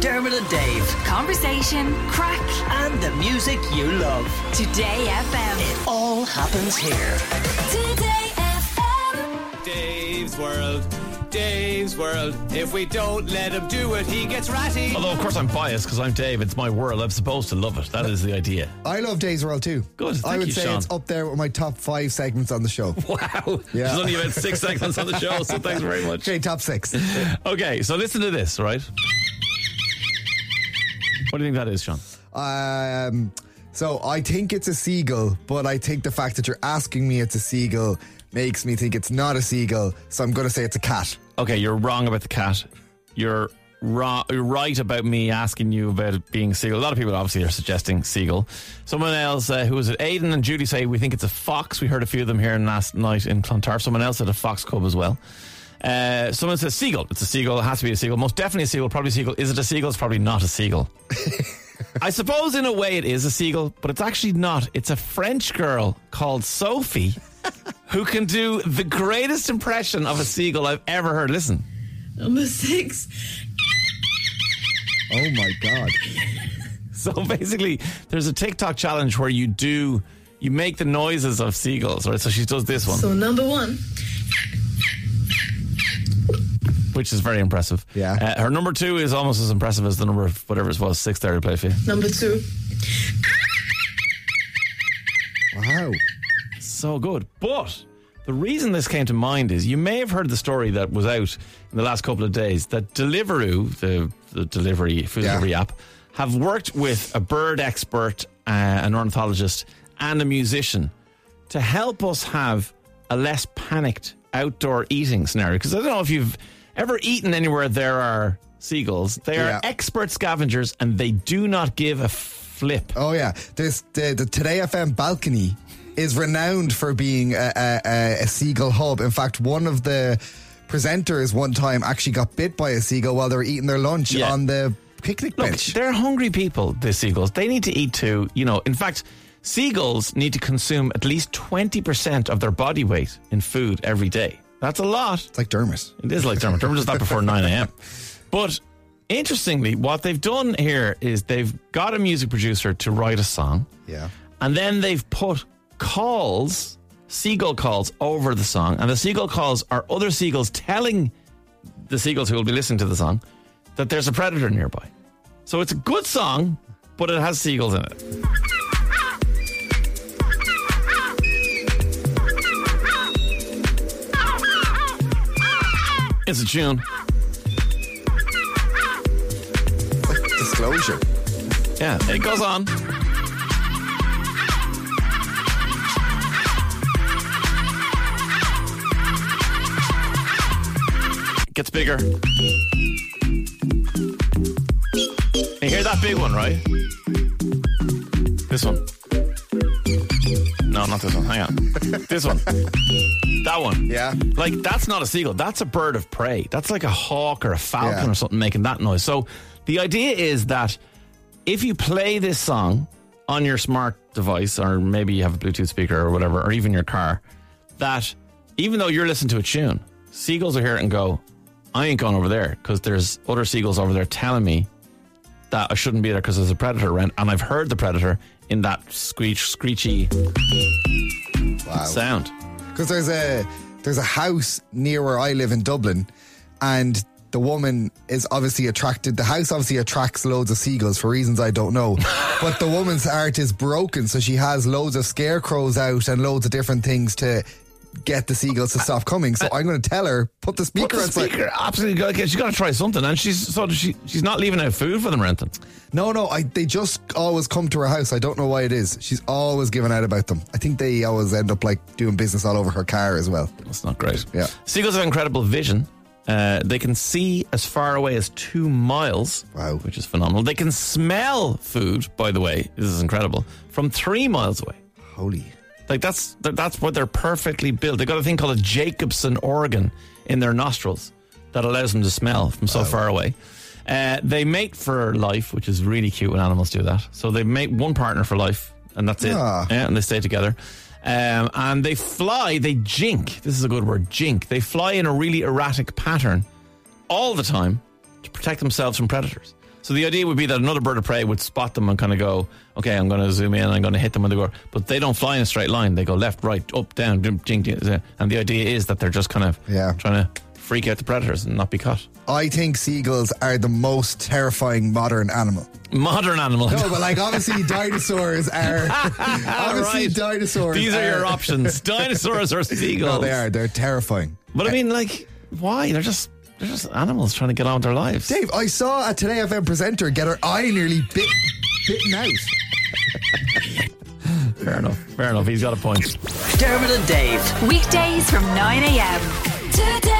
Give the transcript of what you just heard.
Dermot and Dave. Conversation, crack, And the music you love. Today FM. It all happens here. Today FM. Dave's World. Dave's World. If we don't let him do it, he gets ratty. Although, of course, I'm biased because I'm Dave. It's my world. I'm supposed to love it. That is the idea. I love Dave's World too. Good, I would you, say Sean. it's up there with my top five segments on the show. Wow. Yeah. There's only about six seconds on the show, so thanks very much. Okay, top six. Okay, so listen to this, right? What do you think that is, Sean? Um, so I think it's a seagull, but I think the fact that you're asking me it's a seagull makes me think it's not a seagull. So I'm going to say it's a cat. Okay, you're wrong about the cat. You're wrong. You're right about me asking you about it being seagull. A lot of people obviously are suggesting seagull. Someone else, uh, who was it? Aidan and Judy say we think it's a fox. We heard a few of them here last night in Clontarf. Someone else said a fox cub as well. Uh, someone says seagull. It's a seagull. It has to be a seagull. Most definitely a seagull. Probably a seagull. Is it a seagull? It's probably not a seagull. I suppose in a way it is a seagull, but it's actually not. It's a French girl called Sophie who can do the greatest impression of a seagull I've ever heard. Listen. Number six. Oh my God. So basically, there's a TikTok challenge where you do you make the noises of seagulls, right? So she does this one, So number one. Which is very impressive. Yeah. Uh, her number two is almost as impressive as the number of whatever it was six there to play for you. Number two. Wow. So good. But the reason this came to mind is you may have heard the story that was out in the last couple of days that Deliveroo, the, the delivery food Yeah. delivery app, have worked with a bird expert, uh, an ornithologist, and a musician to help us have a less panicked outdoor eating scenario. Because I don't know if you've ever eaten anywhere there are seagulls. They are Yeah. expert scavengers and they do not give a flip. Oh yeah. This the, the Today FM balcony is renowned for being a, a, a, a seagull hub. In fact, one of the presenters one time actually got bit by a seagull while they were eating their lunch Yeah. on the picnic Look, bench. they're hungry people, the seagulls. They need to eat too. You know, in fact, seagulls need to consume at least 20% of their body weight in food every day. That's a lot. It's like Dermot. It is like Dermot. Dermot does that before 9 a.m. But interestingly, what they've done here is they've got a music producer to write a song. Yeah. And then they've put calls, seagull calls, over the song. And the seagull calls are other seagulls telling the seagulls who will be listening to the song that there's a predator nearby. So it's a good song, but it has seagulls in it. It's a tune. Disclosure. Yeah, it goes on. Gets bigger. You hear that big one, right? This one. No, not this one. Hang on. This one. That one. Yeah. Like, that's not a seagull. That's a bird of prey. That's like a hawk or a falcon Yeah. or something making that noise. So the idea is that if you play this song on your smart device, or maybe you have a Bluetooth speaker or whatever, or even your car, that even though you're listening to a tune, seagulls will hear it and go, I ain't going over there because there's other seagulls over there telling me that I shouldn't be there because there's a predator around. And I've heard the predator in that screech, screechy Wow. sound. Because there's a there's a house near where I live in Dublin, and the woman is obviously attracted. The house obviously attracts loads of seagulls for reasons I don't know. but the woman's heart is broken, so she has loads of scarecrows out and loads of different things to get the seagulls to stop coming. So I'm going to tell her put the Put speaker the outside. speaker, absolutely. got- She's got to try something, and she's so she she's not leaving out food for them or anything. No, no, I, they just always come to her house. I don't know why it is. She's always giving out about them. I think they always end up like doing business all over her car as well. That's not great. Yeah. Seagulls have incredible vision. Uh, they can see as far away as two miles. Wow. Which is phenomenal. They can smell food, by the way. This is incredible. From three miles away. Holy. Like that's that's what they're perfectly built. They got a thing called a Jacobson organ in their nostrils that allows them to smell from so far away. Uh, they mate for life, which is really cute when animals do that. So they mate one partner for life, and that's it. Ah. Yeah, and they stay together. Um, and they fly. They jink. This is a good word. Jink. They fly in a really erratic pattern all the time to protect themselves from predators. So the idea would be that another bird of prey would spot them and kind of go, okay, I'm going to zoom in, I'm going to hit them when they go. But they don't fly in a straight line. They go left, right, up, down, jing, jing, jing. and the idea is that they're just kind of Yeah. trying to freak out the predators and not be caught. I think seagulls are the most terrifying modern animal. Modern animal. No, but like obviously dinosaurs are obviously Right. dinosaurs. These are your options: dinosaurs or seagulls. No, they are. They're terrifying. But I mean, like, why? They're just they're just animals trying to get on with their lives. Dave, I saw a Today FM presenter get her eye nearly bit, bitten out. Fair enough. Fair enough. He's got a point. Dermot and Dave. Weekdays from 9 a.m. Today